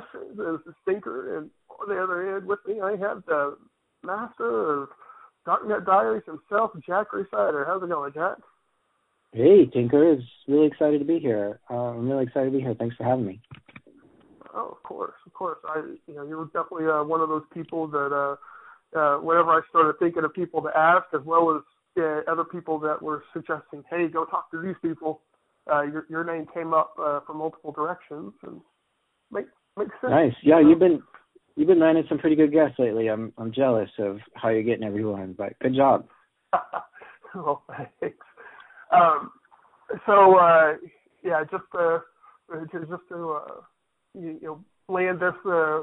questions. This is Tinker, and on the other end with me, I have the master of Darknet Diaries himself, Jack Rhysider. How's it going, Jack? Hey, Tinker. It's really excited to be here. Uh, I'm really excited to be here. Thanks for having me. Oh, of course, of course. I, you know, you were definitely uh, one of those people that, uh, uh, whenever I started thinking of people to ask, as well as uh, other people that were suggesting, hey, go talk to these people, uh, your your name came up uh, from multiple directions, and make makes. Nice. Yeah, you've been you've been landing some pretty good guests lately. I'm I'm jealous of how you're getting everyone, but good job. well, thanks. Um, so uh, yeah, just uh, just to uh, you, you know land this uh,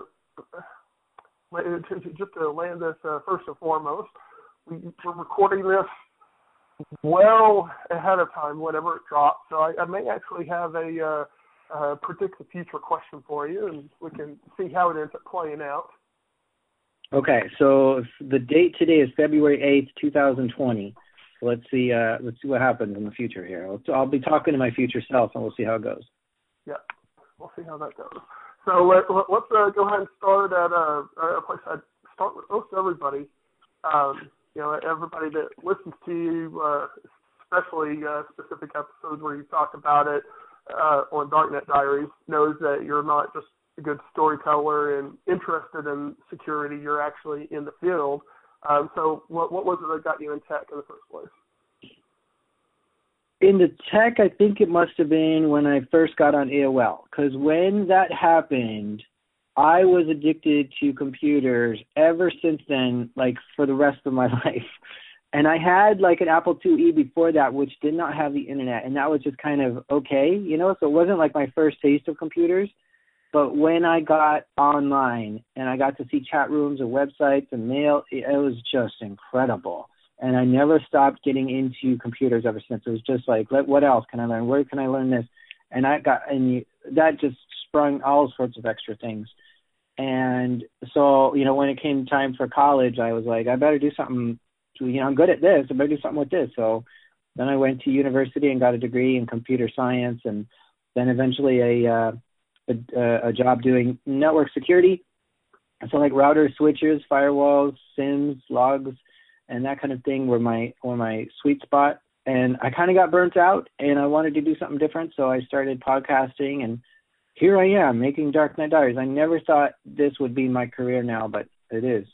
just to land this uh, first and foremost, we, we're recording this well ahead of time whenever it drops. So I, I may actually have a uh, uh, predict the future question for you, and we can see how it ends up playing out. Okay, so the date today is February eighth, two thousand twenty. So let's see. Uh, let's see what happens in the future here. I'll, I'll be talking to my future self, and we'll see how it goes. Yeah, we'll see how that goes. So let, us uh, go ahead and start at uh, a place I'd start with most everybody. Um, you know, everybody that listens to you, uh, especially uh, specific episodes where you talk about it uh, on Darknet Diaries, knows that you're not just a good storyteller and interested in security. You're actually in the field. Um, so, what what was it that got you in tech in the first place? In the tech, I think it must have been when I first got on AOL. Because when that happened, I was addicted to computers ever since then, like for the rest of my life. And I had like an Apple IIe before that, which did not have the internet, and that was just kind of okay, you know. So it wasn't like my first taste of computers. But when I got online and I got to see chat rooms and websites and mail, it, it was just incredible. And I never stopped getting into computers ever since. It was just like, what else can I learn? Where can I learn this? And I got, and that just sprung all sorts of extra things. And so, you know, when it came time for college, I was like, I better do something. To, you know, I'm good at this. I better do something with this. So then I went to university and got a degree in computer science, and then eventually a uh, a, a job doing network security. So like routers, switches, firewalls, SIEMs, logs, and that kind of thing were my were my sweet spot. And I kind of got burnt out, and I wanted to do something different. So I started podcasting and here I am making Darknet Diaries. I never thought this would be my career now, but it is.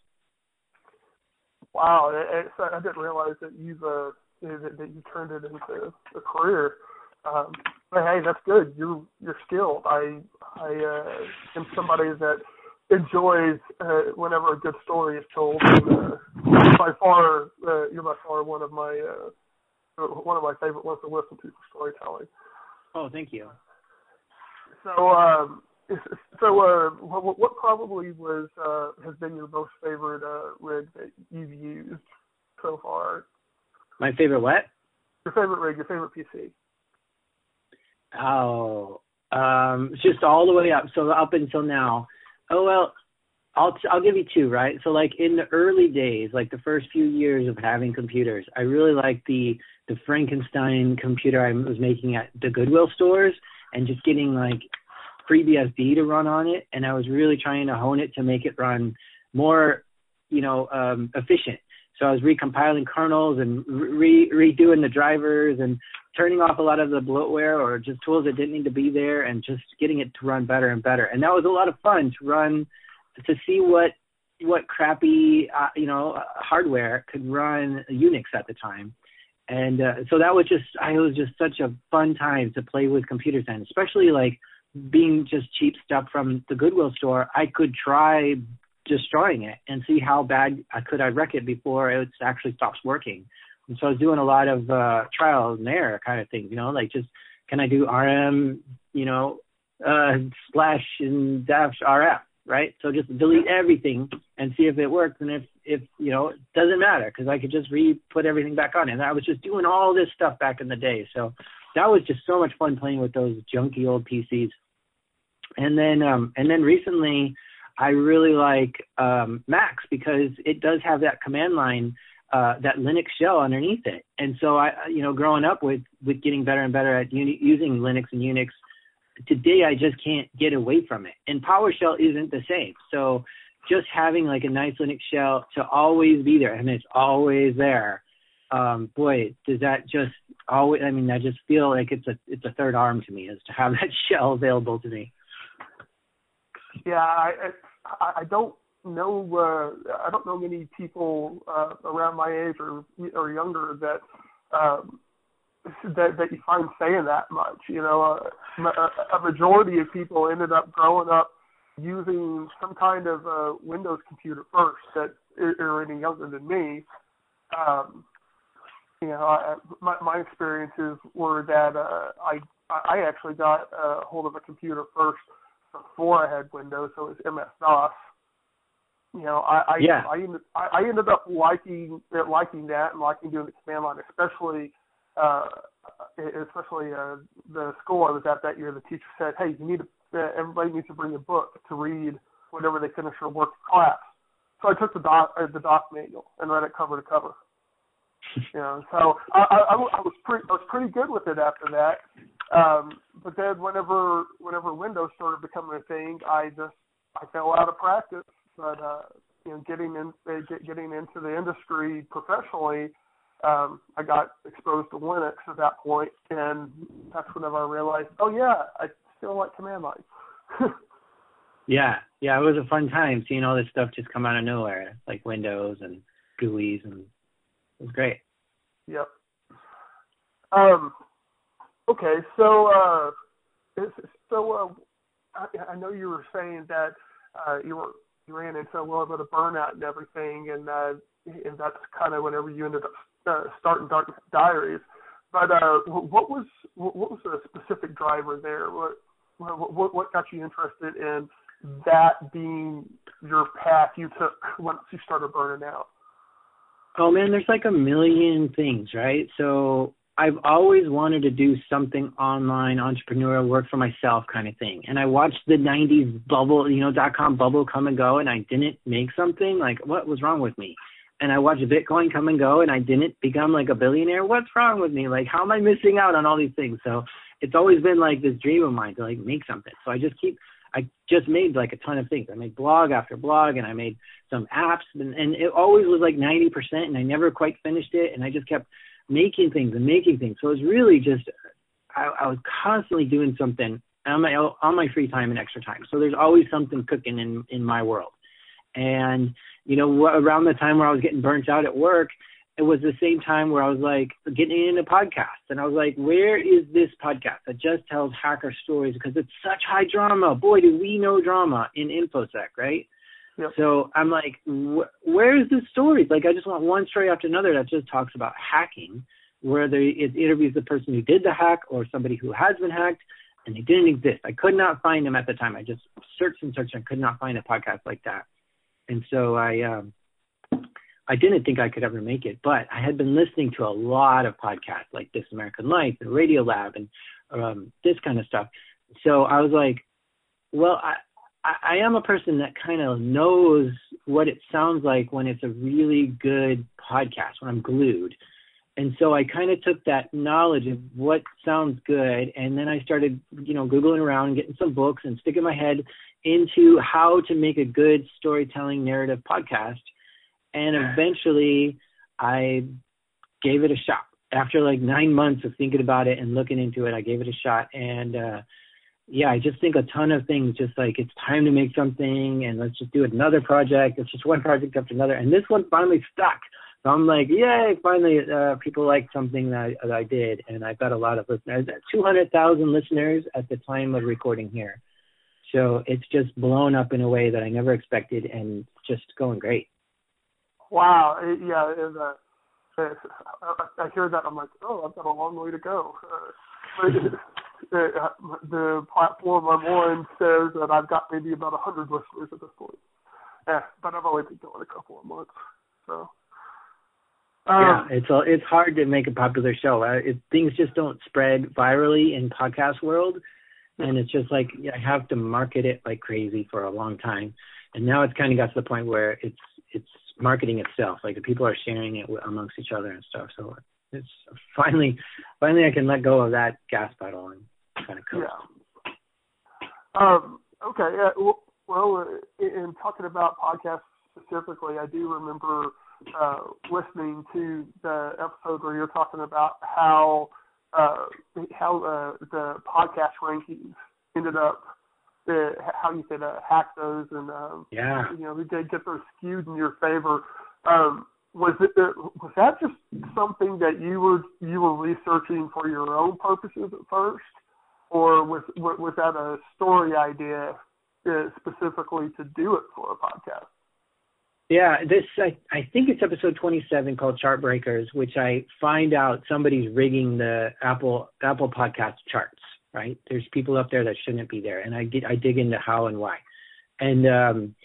Wow, it, I didn't realize that you've uh, that, that you turned it into a career. Um, but hey, that's good. You're you're skilled. I I uh, am somebody that enjoys uh, whenever a good story is told. And, uh, by far, uh, you're by far one of my uh, one of my favorite ones to listen to for storytelling. Oh, thank you. So, um, so uh, what, what probably was uh, has been your most favorite uh, rig that you've used so far? My favorite what? Your favorite rig, your favorite PC. Oh, um, just all the way up. So up until now. Oh well, I'll I'll give you two, right? So like in the early days, like the first few years of having computers, I really liked the the Frankenstein computer I was making at the Goodwill stores and just getting like FreeBSD to run on it, and I was really trying to hone it to make it run more, you know, um, efficient. So I was recompiling kernels and re- redoing the drivers and turning off a lot of the bloatware or just tools that didn't need to be there and just getting it to run better and better. And that was a lot of fun to run to see what what crappy uh, you know hardware could run Unix at the time and uh, so that was just I was just such a fun time to play with computers and especially like being just cheap stuff from the Goodwill store, I could try destroying it and see how bad I could I wreck it before it actually stops working. And so I was doing a lot of uh trial and error kind of things, you know, like just can I do RM, you know, uh slash and dash RF right? So just delete everything and see if it works. And if if you know, it doesn't matter because I could just re put everything back on. And I was just doing all this stuff back in the day. So that was just so much fun playing with those junky old PCs. And then um and then recently I really like um Macs because it does have that command line uh, that Linux shell underneath it. And so I, you know, growing up with with getting better and better at uni- using Linux and Unix today I just can't get away from it. And PowerShell isn't the same. So just having like a nice Linux shell to always be there and it's always there. Um, boy, does that just always? I mean, I just feel like it's a it's a third arm to me is to have that shell available to me. Yeah, I I, I don't know uh, I don't know many people uh, around my age or or younger that um, that that you find saying that much. You know, uh, a majority of people ended up growing up using some kind of uh, Windows computer first that are any younger than me. Um, you know, I, my my experiences were that uh, I I actually got a hold of a computer first before I had Windows, so it was MS DOS. You know, I I yeah. I, ended, I, I ended up liking liking that and liking doing the command line, especially uh, especially uh, the school I was at that year. The teacher said, "Hey, you need to uh, everybody needs to bring a book to read whenever they finish their work class." So I took the doc uh, the doc manual and read it cover to cover. you know, so I, I, I was pretty I was pretty good with it after that. Um, but then whenever whenever Windows started becoming a thing, I just I fell out of practice. But uh, you know, getting in uh, get, getting into the industry professionally, um, I got exposed to Linux at that point, and that's whenever I realized, oh yeah, I still like command line. yeah, yeah, it was a fun time seeing all this stuff just come out of nowhere, like Windows and GUIs, and it was great. Yep. Um. Okay, so uh, so uh, I, I know you were saying that uh, you were you ran into a little bit of burnout and everything, and uh, and that's kind of whenever you ended up uh, starting Dark Diaries. But uh, what was what was the specific driver there? What what what got you interested in that being your path you took once you started burning out? Oh man, there's like a million things, right? So I've always wanted to do something online, entrepreneurial work for myself kind of thing. And I watched the 90s bubble, you know, dot com bubble come and go, and I didn't make something. Like, what was wrong with me? And I watched Bitcoin come and go, and I didn't become like a billionaire. What's wrong with me? Like, how am I missing out on all these things? So it's always been like this dream of mine to like make something. So I just keep I just made like a ton of things. I made blog after blog and I made some apps and, and it always was like 90% and I never quite finished it. And I just kept making things and making things. So it was really just, I, I was constantly doing something on my, on my free time and extra time. So there's always something cooking in, in my world. And, you know, around the time where I was getting burnt out at work, it was the same time where I was like getting into podcasts, and I was like, where is this podcast that just tells hacker stories because it's such high drama? Boy, do we know drama in infosec, right? Yep. So I'm like, wh- where's the stories? Like, I just want one story after another that just talks about hacking, whether it interviews the person who did the hack or somebody who has been hacked, and they didn't exist. I could not find them at the time. I just searched and searched and could not find a podcast like that. And so I um, I didn't think I could ever make it, but I had been listening to a lot of podcasts like This American Life and Radiolab and um, this kind of stuff. So I was like, well, I, I, am a person that kind of knows what it sounds like when it's a really good podcast, when I'm glued. And so I kind of took that knowledge of what sounds good, and then I started, you know, googling around and getting some books and sticking my head into how to make a good storytelling narrative podcast and eventually I gave it a shot. After like nine months of thinking about it and looking into it, I gave it a shot. And uh yeah, I just think a ton of things, just like it's time to make something and let's just do another project. It's just one project after another. And this one finally stuck. So I'm like, yay, finally uh people like something that I, that I did and I've got a lot of listeners. Two hundred thousand listeners at the time of recording here. So it's just blown up in a way that I never expected and just going great. Wow, it, yeah, it, uh, I, I hear that I'm like, oh, I've got a long way to go. Uh, uh, the platform I'm on says that I've got maybe about a hundred listeners at this point. Yeah, but I've only been going a couple of months, so. Um, yeah, it's a, it's hard to make a popular show. Uh, it, things just don't spread virally in podcast world, and it's just like I have to market it like crazy for a long time, and now it's kind of got to the point where it's it's marketing itself. Like the people are sharing it amongst each other and stuff. So it's finally, finally, I can let go of that gas pedal and kind of coast. Yeah. Um, okay. Uh, well, in, in talking about podcasts specifically, I do remember uh, listening to the episode where you're talking about how uh, how uh, the podcast rankings ended up, uh, how you could uh, hack those and um, yeah, you know, get get those skewed in your favor. Um, was it uh, was that just something that you were you were researching for your own purposes at first, or was was that a story idea uh, specifically to do it for a podcast? Yeah, this I, I think it's episode 27 called Chart Breakers, which I find out somebody's rigging the Apple Apple Podcast charts. Right, there's people up there that shouldn't be there, and I get I dig into how and why, and um,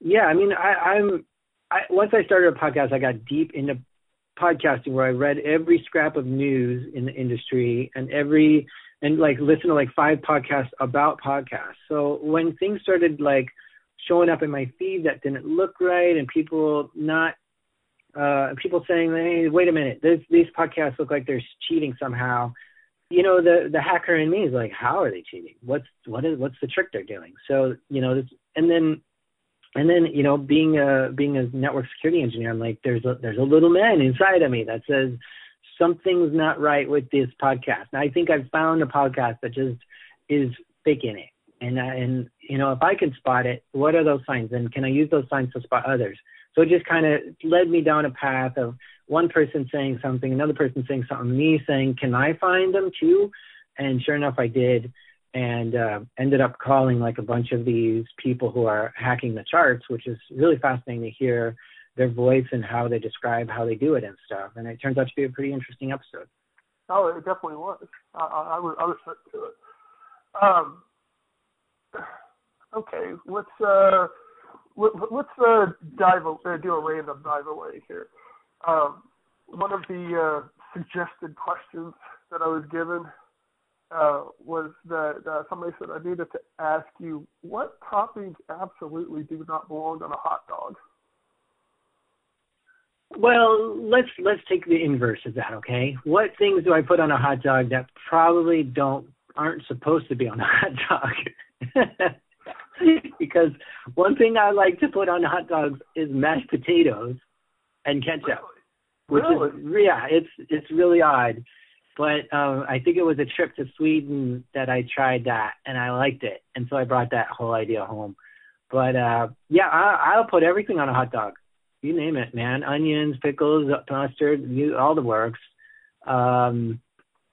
yeah, I mean I, I'm I once I started a podcast, I got deep into podcasting where I read every scrap of news in the industry and every and like listen to like five podcasts about podcasts. So when things started like showing up in my feed that didn't look right and people not uh people saying hey wait a minute. This these podcasts look like they're cheating somehow. You know the the hacker in me is like how are they cheating? What's what is what's the trick they're doing? So you know this and then and then you know being a being a network security engineer i'm like there's a there's a little man inside of me that says something's not right with this podcast and i think i've found a podcast that just is faking it and uh, and you know if I can spot it, what are those signs, and can I use those signs to spot others? So it just kind of led me down a path of one person saying something, another person saying something, me saying, "Can I find them too?" And sure enough, I did, and uh, ended up calling like a bunch of these people who are hacking the charts, which is really fascinating to hear their voice and how they describe how they do it and stuff. And it turns out to be a pretty interesting episode. Oh, it definitely was. I, I, I was I was hooked to it. Um, okay, let's uh, let, us uh, dive uh, do a random dive away here. Um, one of the uh, suggested questions that I was given uh, was that uh, somebody said I needed to ask you what toppings absolutely do not belong on a hot dog. Well, let's let's take the inverse of that, okay? What things do I put on a hot dog that probably don't aren't supposed to be on a hot dog? because one thing I like to put on hot dogs is mashed potatoes and ketchup. Which really? is yeah, it's it's really odd. But um I think it was a trip to Sweden that I tried that and I liked it. And so I brought that whole idea home. But uh yeah, I I'll put everything on a hot dog. You name it, man. Onions, pickles, mustard, you all the works. Um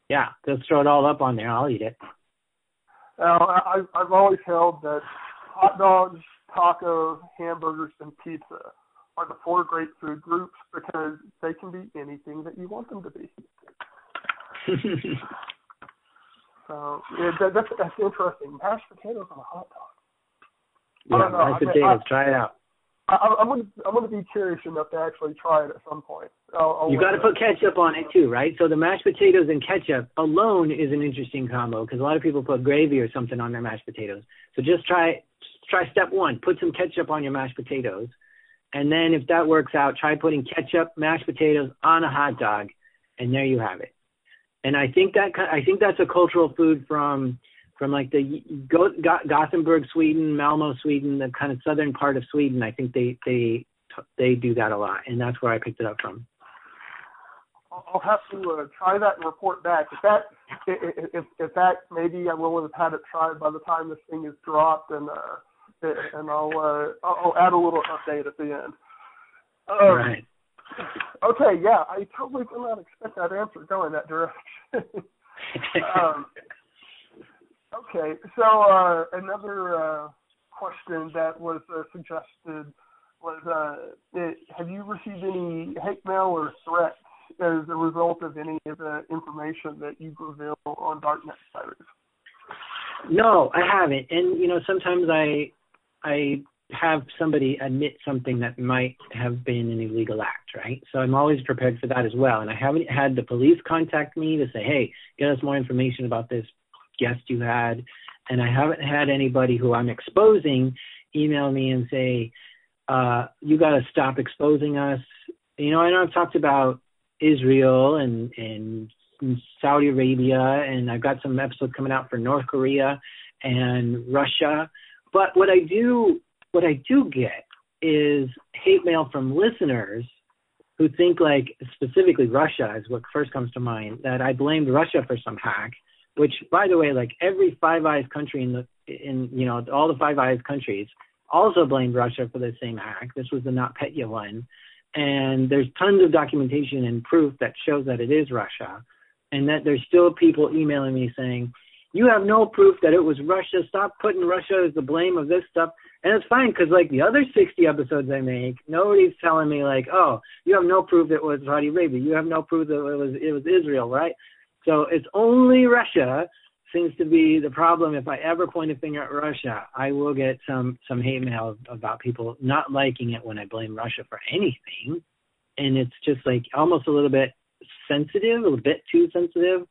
yeah, just throw it all up on there. I'll eat it. Now, I, I've always held that hot dogs, tacos, hamburgers, and pizza are the four great food groups because they can be anything that you want them to be. so yeah, that, that's that's interesting. Mashed potatoes on a hot dog. Yeah, mashed potatoes. I, try it out. I, I'm gonna I'm gonna be curious enough to actually try it at some point. I'll, I'll you got to put ketchup on it too, right? So the mashed potatoes and ketchup alone is an interesting combo because a lot of people put gravy or something on their mashed potatoes. So just try try step one: put some ketchup on your mashed potatoes, and then if that works out, try putting ketchup, mashed potatoes on a hot dog, and there you have it. And I think that I think that's a cultural food from from like the Go Gothenburg, Sweden, Malmo, Sweden, the kind of southern part of Sweden. I think they they they do that a lot, and that's where I picked it up from. I'll have to uh, try that and report back. If that if if that maybe I will have had it tried by the time this thing is dropped, and uh, and I'll uh, I'll add a little update at the end. Um, right. Okay. Yeah, I totally did not expect that answer going that direction. um, Okay, so uh, another uh, question that was uh, suggested was: uh, Have you received any hate mail or threats as a result of any of the information that you reveal on Darknet Insiders? No, I haven't. And you know, sometimes I I have somebody admit something that might have been an illegal act, right? So I'm always prepared for that as well. And I haven't had the police contact me to say, hey, get us more information about this guest you had, and I haven't had anybody who I'm exposing email me and say, uh, "You got to stop exposing us." You know, I know I've talked about Israel and and Saudi Arabia, and I've got some episodes coming out for North Korea, and Russia. But what I do what I do get is hate mail from listeners who think like specifically Russia is what first comes to mind that I blamed Russia for some hack, which by the way, like every Five Eyes country in the in you know all the Five Eyes countries also blamed Russia for the same hack. This was the NotPetya one, and there's tons of documentation and proof that shows that it is Russia, and that there's still people emailing me saying, "You have no proof that it was Russia. Stop putting Russia as the blame of this stuff." And it's fine because like the other 60 episodes I make, nobody's telling me like, "Oh, you have no proof that it was Saudi Arabia. You have no proof that it was it was Israel, right?" So it's only Russia seems to be the problem. If I ever point a finger at Russia, I will get some some hate mail about people not liking it when I blame Russia for anything, and it's just like almost a little bit sensitive, a little bit too sensitive.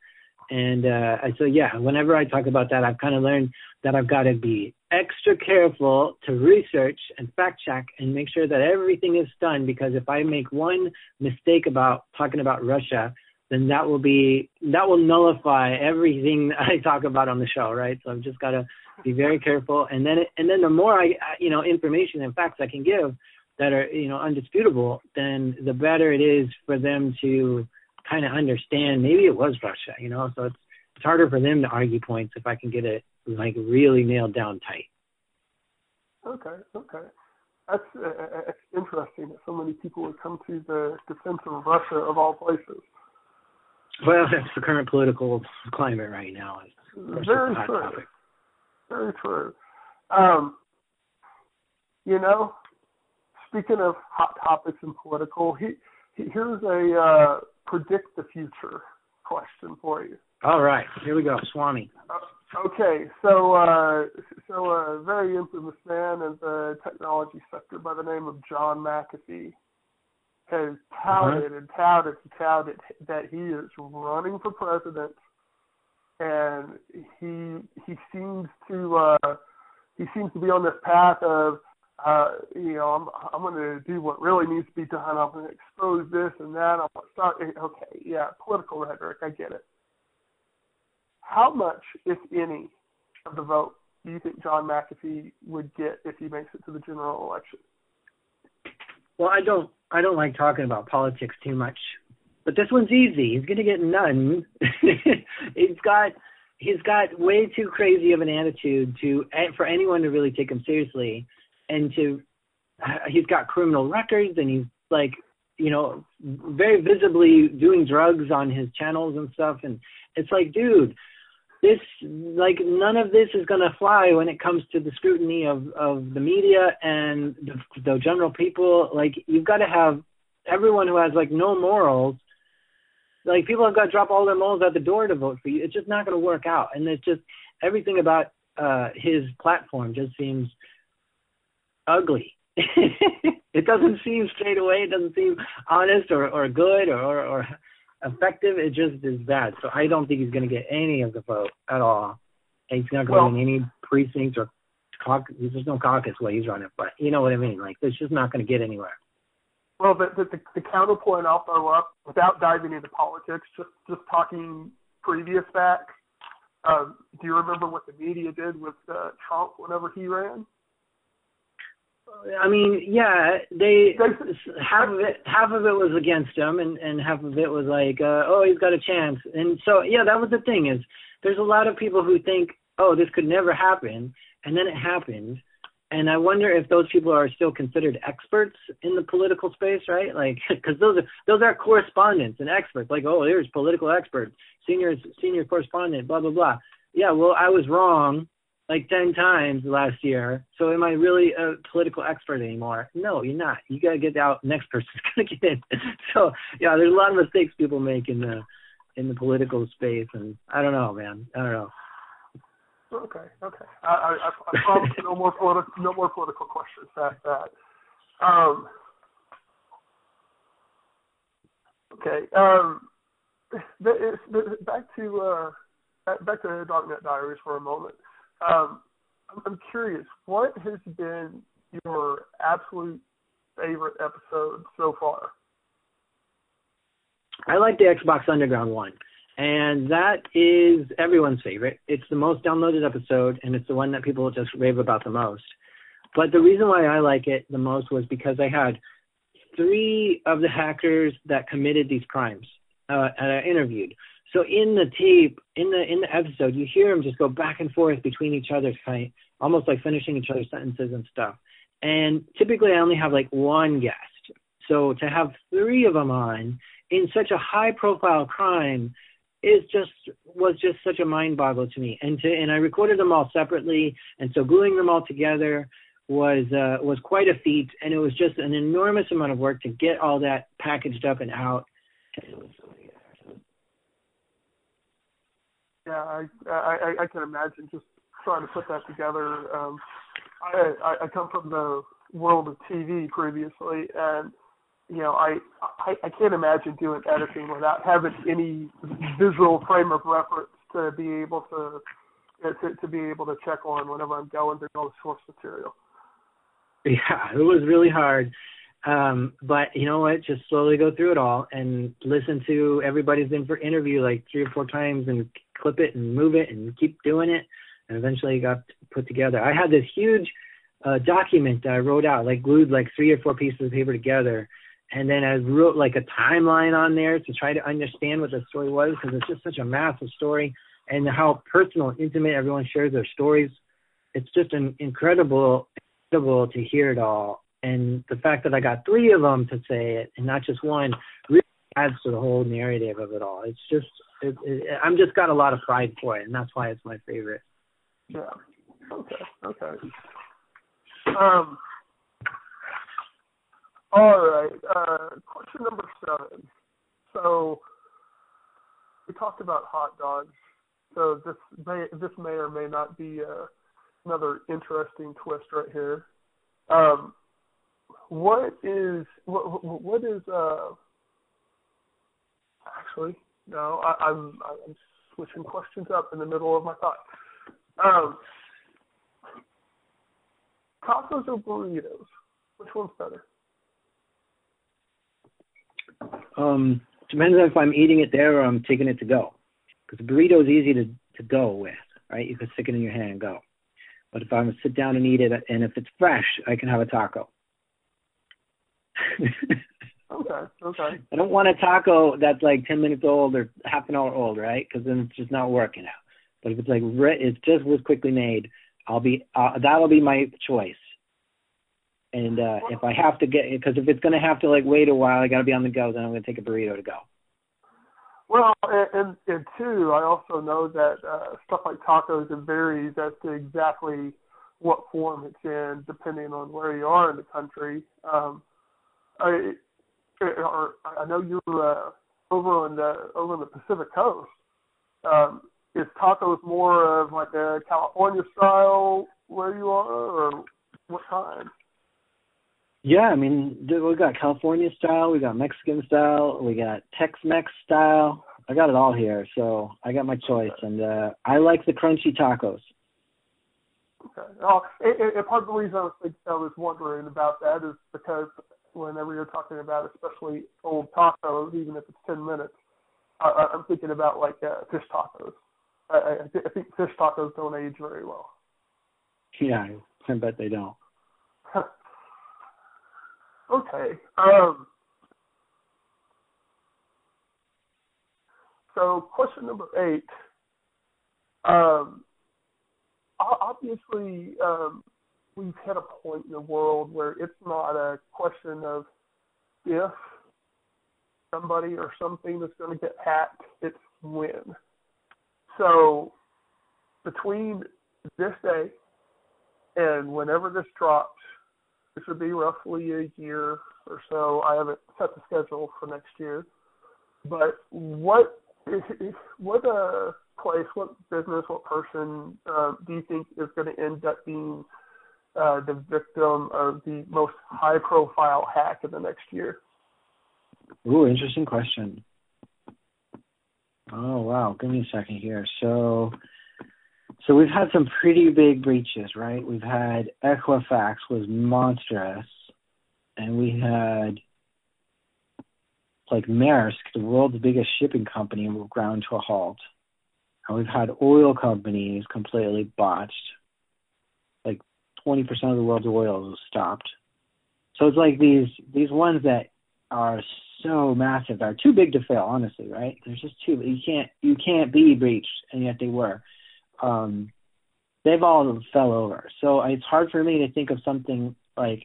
And uh, so yeah, whenever I talk about that, I've kind of learned that I've got to be extra careful to research and fact check and make sure that everything is done because if I make one mistake about talking about Russia, then that will be that will nullify everything I talk about on the show, right? So I've just got to be very careful, and then and then the more I you know information and facts I can give that are you know undisputable, then the better it is for them to kind of understand. Maybe it was Russia, you know. So it's it's harder for them to argue points if I can get it like really nailed down tight. Okay, okay. That's uh, it's interesting that so many people would come to the defense of Russia of all places. Well, that's the current political climate right now. Very true. Topic. Very true. Um, you know, speaking of hot topics and political, he, he, here's a uh, predict the future question for you. All right, here we go, Swami. Uh, okay, so uh, so a very infamous man in the technology sector by the name of John McAfee has touted uh-huh. and touted and touted that he is running for president, and he he seems to uh, he seems to be on this path of uh, you know I'm I'm going to do what really needs to be done. I'm going to expose this and that. I'm going to start. Okay, yeah, political rhetoric. I get it. How much, if any, of the vote do you think John McAfee would get if he makes it to the general election? Well, I don't I don't like talking about politics too much, but this one's easy. He's gonna get none. he's got he's got way too crazy of an attitude to eh, for anyone to really take him seriously, and to he's got criminal records and he's like you know very visibly doing drugs on his channels and stuff and it's like dude this like none of this is going to fly when it comes to the scrutiny of of the media and the, the general people. Like you've got to have everyone who has like no morals. Like people have got to drop all their morals at the door to vote for you. It's just not going to work out. And it's just everything about uh his platform just seems ugly. It doesn't seem straight away. It doesn't seem honest or or good or or, or effective, it just is bad. So I don't think he's going to get any of the vote at all. And he's not going to well, win any precincts or caucus. There's no caucus where he's running, but you know what I mean. Like, it's just not going to get anywhere. Well, the, the, the counterpoint I'll throw up, without diving into politics, just just talking previous facts. Um, do you remember what the media did with uh, Trump whenever he ran? I mean, yeah, they half of it half of it was against him, and and half of it was like, uh, oh, he's got a chance. And so, yeah, that was the thing is, there's a lot of people who think, oh, this could never happen, and then it happened. And I wonder if those people are still considered experts in the political space, right? Like, because those are those are correspondents and experts. Like, oh, here's political expert, senior senior correspondent, blah blah blah. Yeah, well, I was wrong like 10 times last year. So am I really a political expert anymore? No, you're not. You got to get out. Next person's going to get in. So yeah, there's a lot of mistakes people make in the in the political space, and I don't know, man. I don't know. Okay, okay. I I, I promise no more political no more political questions past that. Um. Okay. Um. Back to uh, back to Darknet Diaries for a moment. Um, I'm curious, what has been your absolute favorite episode so far? I like the Xbox Underground one, and that is everyone's favorite. It's the most downloaded episode, and it's the one that people just rave about the most. But the reason why I like it the most was because I had three of the hackers that committed these crimes uh, and I interviewed. So in the tape, in the in the episode, you hear them just go back and forth between each other, kind of, almost like finishing each other's sentences and stuff. And typically, I only have like one guest. So to have three of them on in such a high-profile crime is just was just such a mind boggle to me. And to and I recorded them all separately, and so gluing them all together was uh, was quite a feat, and it was just an enormous amount of work to get all that packaged up and out. Yeah, I, I I can imagine just trying to put that together. Um, I, I I come from the world of TV previously, and you know I, I I can't imagine doing editing without having any visual frame of reference to be able to to, to be able to check on whenever I'm going through all the source material. Yeah, it was really hard. Um, but you know what? Just slowly go through it all and listen to everybody's in for interview like three or four times and clip it and move it and keep doing it. And eventually it got put together. I had this huge uh, document that I wrote out, like glued like three or four pieces of paper together. And then I wrote like a timeline on there to try to understand what the story was because it's just such a massive story and how personal intimate everyone shares their stories. It's just an incredible, incredible to hear it all and the fact that I got three of them to say it and not just one really adds to the whole narrative of it all. It's just it, it, I'm just got a lot of pride for it, and that's why it's my favorite. Yeah. Okay. Okay. Um. All right. Uh, question number seven. So we talked about hot dogs. So this may this may or may not be uh, another interesting twist right here. Um, what is what what is uh actually no I, I'm I'm switching questions up in the middle of my thought. Um, tacos or burritos? Which one's better? Um, depends on if I'm eating it there or I'm taking it to go. Because a burrito is easy to to go with, right? You can stick it in your hand and go. But if I'm to sit down and eat it, and if it's fresh, I can have a taco. okay. Okay. I don't want a taco that's like ten minutes old or half an hour old, right? Because then it's just not working out. But if it's like it just was quickly made, I'll be uh, that'll be my choice. And uh if I have to get because if it's gonna have to like wait a while, I got to be on the go. Then I'm gonna take a burrito to go. Well, and, and, and two, I also know that uh, stuff like tacos it varies as to exactly what form it's in, depending on where you are in the country. Um, I, or I know you're uh, over on the over on the Pacific Coast. Um, is tacos more of like a California style where you are, or what kind? Yeah, I mean, we got California style, we got Mexican style, we got Tex-Mex style. I got it all here, so I got my choice, and uh I like the crunchy tacos. Okay. Oh, and, and part of the reason I was, I was wondering about that is because whenever you're talking about especially old tacos, even if it's ten minutes, I, I'm thinking about like uh, fish tacos. I, I, I think fish tacos don't age very well. Yeah, I bet they don't. okay. Um. So, question number eight. Um, obviously, um, we've hit a point in the world where it's not a question of if somebody or something is going to get hacked, it's when. So between this day and whenever this drops, this would be roughly a year or so. I haven't set the schedule for next year. But what what uh place, what business, what person uh, do you think is going to end up being uh, the victim of the most high profile hack in the next year? Ooh, interesting question. Oh wow, give me a second here. So so we've had some pretty big breaches, right? We've had Equifax was monstrous and we had like Maersk, the world's biggest shipping company, ground to a halt. And we've had oil companies completely botched. Like 20% of the world's oil was stopped. So it's like these these ones that are so massive are too big to fail, honestly, right? There's just too you can't you can't be breached, and yet they were. Um, they've all fell over. So it's hard for me to think of something like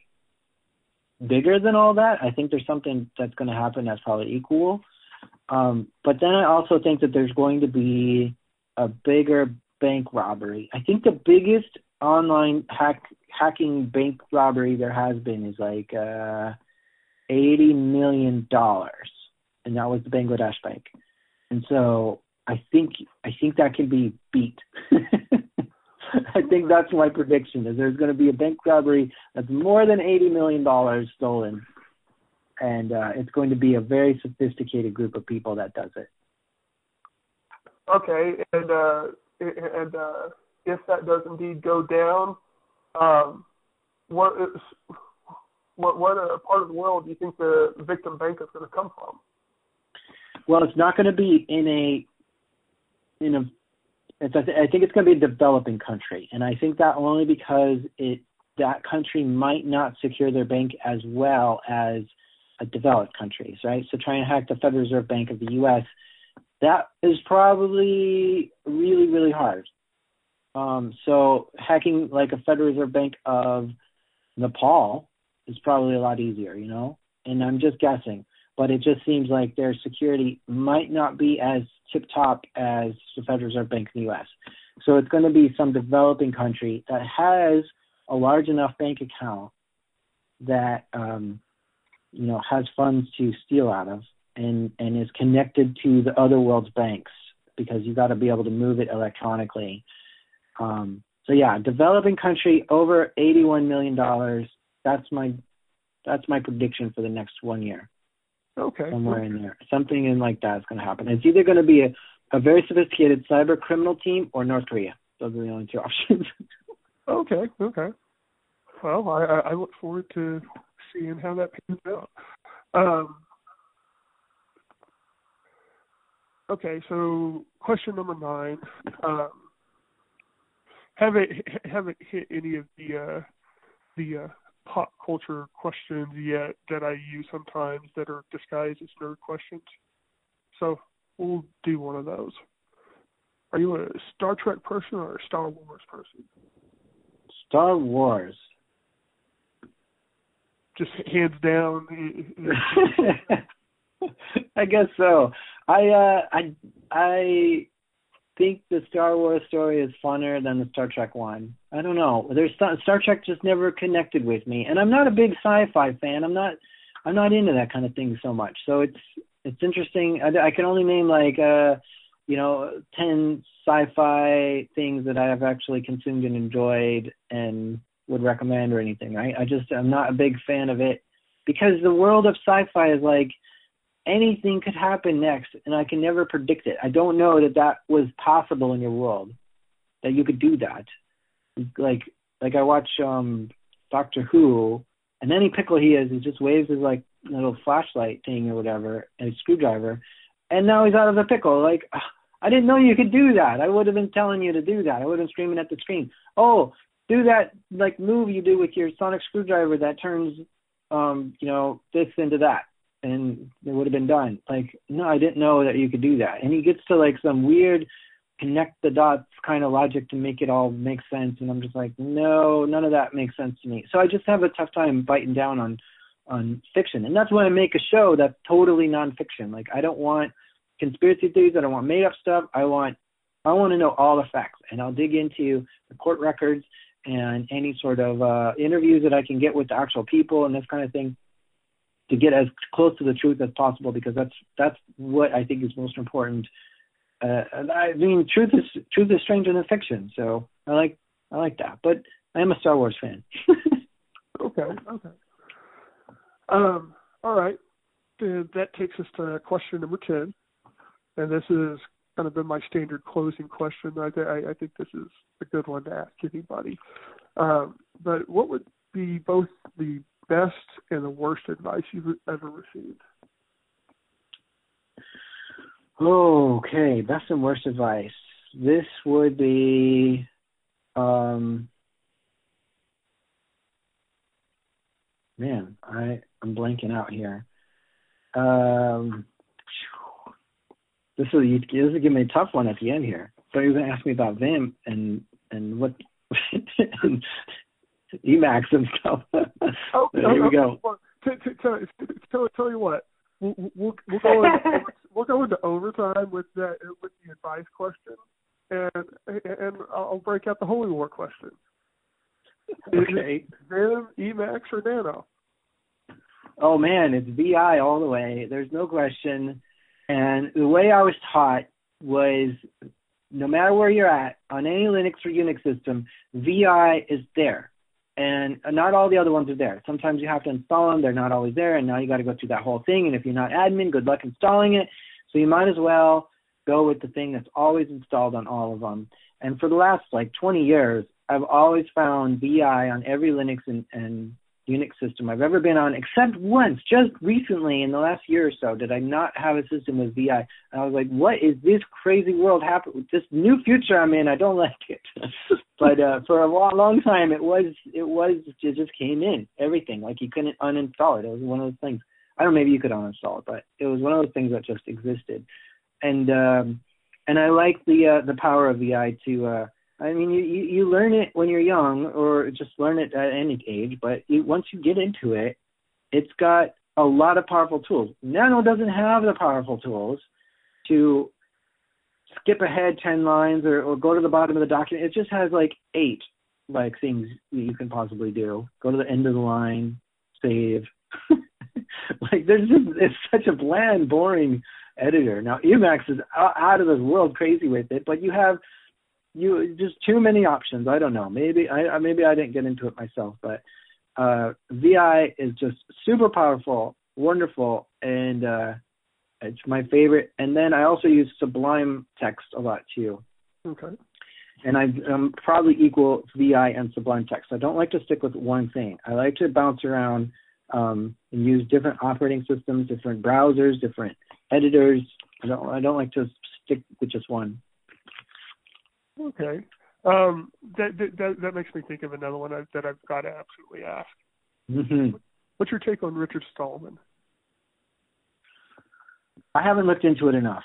bigger than all that. I think there's something that's going to happen that's probably equal. Um, but then I also think that there's going to be a bigger bank robbery. I think the biggest online hack hacking bank robbery there has been is like uh, eighty million dollars, and that was the Bangladesh bank. And so I think I think that can be beat. I think that's my prediction. Is there's going to be a bank robbery that's more than eighty million dollars stolen, and uh, it's going to be a very sophisticated group of people that does it. Okay, and uh, and uh, if that does indeed go down, um, what is what what uh, part of the world do you think the victim bank is going to come from? Well, it's not going to be in a in a it's, I think it's going to be a developing country, and I think that only because it that country might not secure their bank as well as a developed countries, right? So trying to hack the Federal Reserve Bank of the U.S. that is probably really really hard. Um, so hacking like a Federal Reserve Bank of Nepal is probably a lot easier, you know. And I'm just guessing but it just seems like their security might not be as tip top as the Federal Reserve Bank in the U.S. So it's going to be some developing country that has a large enough bank account that um, you know has funds to steal out of and and is connected to the other world's banks because you got to be able to move it electronically. Um, so yeah, developing country over eighty-one million dollars. That's my that's my prediction for the next one year. Okay. Somewhere in there. Something in like that is going to happen. It's either going to be a, a very sophisticated cyber criminal team or North Korea. Those are the only two options. okay. Okay. Well, I, I look forward to seeing how that pans out. Um, okay, so question number nine. Um, haven't haven't hit any of the uh, the uh, pop culture questions yet that I use sometimes that are disguised as nerd questions. So we'll do one of those. Are you a Star Trek person or a Star Wars person? Star Wars. Just hands down. I guess so. I uh I I think the Star Wars story is funner than the Star Trek one. I don't know. There's Star Trek just never connected with me, and I'm not a big sci-fi fan. I'm not I'm not into that kind of thing so much. So it's it's interesting. I, I can only name like uh you know ten sci-fi things that I have actually consumed and enjoyed and would recommend or anything. Right? I just I'm not a big fan of it because the world of sci-fi is like anything could happen next and I can never predict it. I don't know that that was possible in your world that you could do that. Like like I watch um Doctor Who and any pickle he is he just waves his like little flashlight thing or whatever and a screwdriver and now he's out of the pickle like I didn't know you could do that. I would have been telling you to do that. I would have been screaming at the screen. Oh, do that like move you do with your sonic screwdriver that turns um, you know, this into that and it would have been done. Like, no, I didn't know that you could do that. And he gets to like some weird connect the dots kind of logic to make it all make sense and I'm just like, no, none of that makes sense to me. So I just have a tough time biting down on on fiction. And that's why I make a show that's totally nonfiction. Like I don't want conspiracy theories, I don't want made up stuff. I want I want to know all the facts and I'll dig into the court records and any sort of uh interviews that I can get with the actual people and this kind of thing to get as close to the truth as possible because that's that's what I think is most important. Uh, I mean, truth is truth is stranger than fiction, so I like I like that. But I am a Star Wars fan. okay, okay. Um, all right. That takes us to question number ten, and this is kind of been my standard closing question. I, I, I think this is a good one to ask anybody. Um, but what would be both the best and the worst advice you've ever received? Okay, best and worst advice. This would be um man, I I'm blanking out here. Um this is this is give me a tough one at the end here. So you're gonna ask me about Vim and and what and Emacs and stuff. Oh, here we go. Tell, tell, you what, we'll, we'll, we'll go into, we'll go into overtime with that with the advice question, and and I'll break out the holy war question. Okay. Vim, Emacs, or Nano? Oh man, it's VI all the way. There's no question. And the way I was taught was no matter where you're at on any Linux or Unix system, VI is there. And not all the other ones are there. Sometimes you have to install them, they're not always there, and now you got to go through that whole thing. And if you're not admin, good luck installing it. So you might as well go with the thing that's always installed on all of them. And for the last like 20 years, I've always found VI on every Linux and, and Unix system I've ever been on, except once, just recently in the last year or so, did I not have a system with VI. And I was like, what is this crazy world happening? This new future I'm in, I don't like it. but uh, for a long, long time, it was, it was, it just came in everything. Like you couldn't uninstall it. It was one of those things. I don't know, maybe you could uninstall it, but it was one of those things that just existed. And um, and I like the uh, the power of VI to uh, I mean, you, you you learn it when you're young, or just learn it at any age. But you, once you get into it, it's got a lot of powerful tools. Nano doesn't have the powerful tools to skip ahead ten lines or, or go to the bottom of the document. It just has like eight like things you can possibly do. Go to the end of the line, save. like there's just it's such a bland, boring editor. Now Emacs is out of this world crazy with it, but you have you just too many options. I don't know. Maybe I maybe I didn't get into it myself, but uh, VI is just super powerful, wonderful, and uh, it's my favorite. And then I also use Sublime Text a lot too. Okay. And I, I'm probably equal VI and Sublime Text. I don't like to stick with one thing. I like to bounce around um, and use different operating systems, different browsers, different editors. I don't I don't like to stick with just one. Okay. Um, that, that that makes me think of another one that I've got to absolutely ask. Mm-hmm. What's your take on Richard Stallman? I haven't looked into it enough,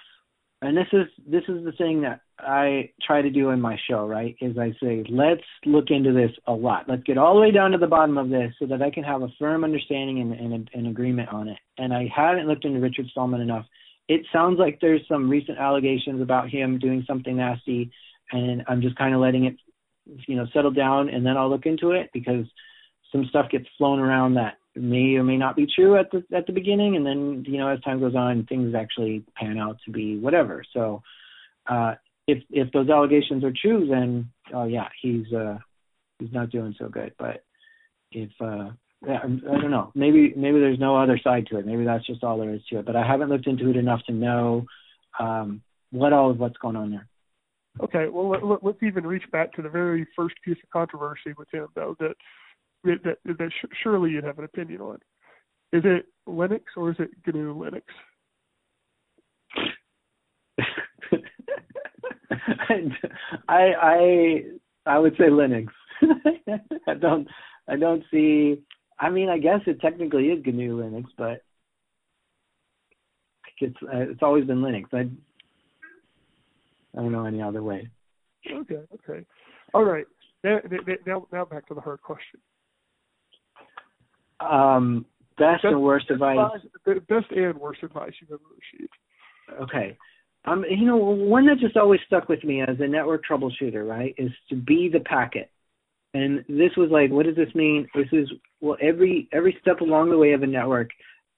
and this is this is the thing that I try to do in my show. Right? Is I say let's look into this a lot. Let's get all the way down to the bottom of this so that I can have a firm understanding and, and an agreement on it. And I haven't looked into Richard Stallman enough. It sounds like there's some recent allegations about him doing something nasty and I'm just kind of letting it, you know, settle down, and then I'll look into it because some stuff gets flown around that may or may not be true at the at the beginning, and then you know as time goes on, things actually pan out to be whatever. So uh, if if those allegations are true, then oh yeah, he's uh, he's not doing so good. But if uh, yeah, I don't know. Maybe maybe there's no other side to it. Maybe that's just all there is to it. But I haven't looked into it enough to know um, what all of what's going on there. Okay, well let, us even reach back to the very first piece of controversy with him, though that that, that surely you'd have an opinion on. Is it Linux or is it GNU Linux? I I I would say Linux. I don't I don't see. I mean, I guess it technically is GNU Linux, but it's it's always been Linux. I I don't know any other way. Okay, okay. All right. Now, now, now back to the hard question. Um, best, best and worst advice. advice. Best and worst advice you've ever received. Okay. Um, you know, one that just always stuck with me as a network troubleshooter, right, is to be the packet. And this was like, what does this mean? This is well, every every step along the way of a network,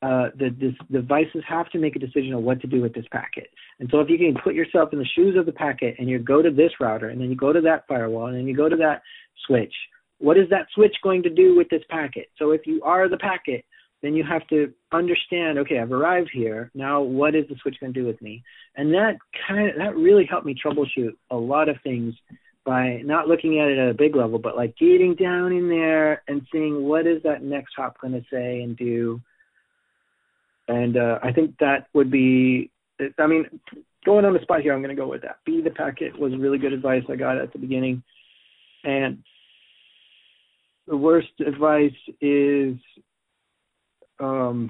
uh, the this, devices have to make a decision on what to do with this packet. And so if you can put yourself in the shoes of the packet and you go to this router and then you go to that firewall and then you go to that switch, what is that switch going to do with this packet? So if you are the packet, then you have to understand, okay, I've arrived here. Now what is the switch going to do with me? And that kind of that really helped me troubleshoot a lot of things by not looking at it at a big level, but like getting down in there and seeing what is that next hop going to say and do and uh, I think that would be. I mean, going on the spot here, I'm going to go with that. Be the packet was really good advice I got at the beginning, and the worst advice is um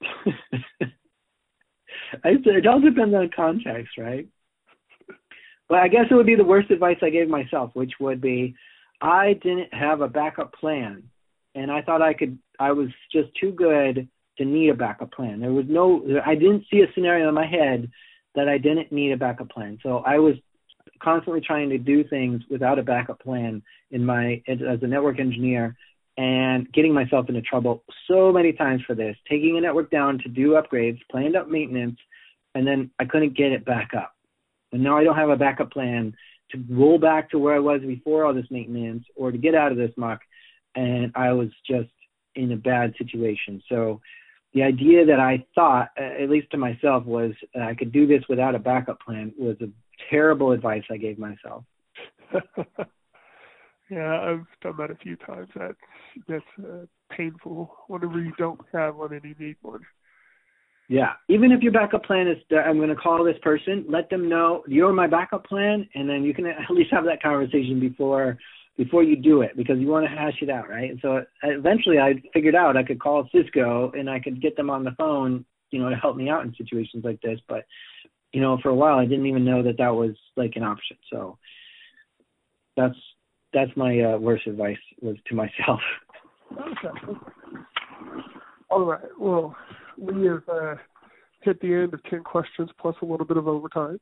it all depends on context, right? But I guess it would be the worst advice I gave myself, which would be I didn't have a backup plan and I thought I could I was just too good to need a backup plan. There was no I didn't see a scenario in my head that I didn't need a backup plan. So I was constantly trying to do things without a backup plan in my as a network engineer and getting myself into trouble so many times for this, taking a network down to do upgrades, planned up maintenance, and then I couldn't get it back up. And now I don't have a backup plan to roll back to where I was before all this maintenance or to get out of this muck. And I was just in a bad situation. So the idea that I thought, at least to myself, was I could do this without a backup plan was a terrible advice I gave myself. yeah, I've done that a few times. That's that's uh, painful whenever you don't have one and you need one. Yeah, even if your backup plan is that I'm going to call this person, let them know you're my backup plan, and then you can at least have that conversation before before you do it because you want to hash it out, right? And so eventually I figured out I could call Cisco and I could get them on the phone, you know, to help me out in situations like this. But you know, for a while I didn't even know that that was like an option. So that's that's my uh, worst advice was to myself. Okay. All right. Well, we have uh, hit the end of 10 questions plus a little bit of overtime.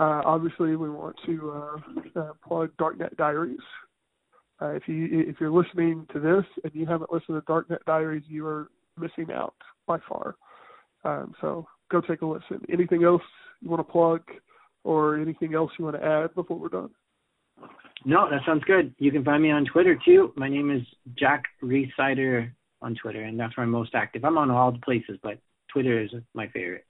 Uh, obviously, we want to uh, uh, plug Darknet Diaries. Uh, if you if you're listening to this and you haven't listened to Darknet Diaries, you are missing out by far. Um, so go take a listen. Anything else you want to plug, or anything else you want to add before we're done? No, that sounds good. You can find me on Twitter too. My name is Jack Rhysider on Twitter, and that's where I'm most active. I'm on all the places, but Twitter is my favorite.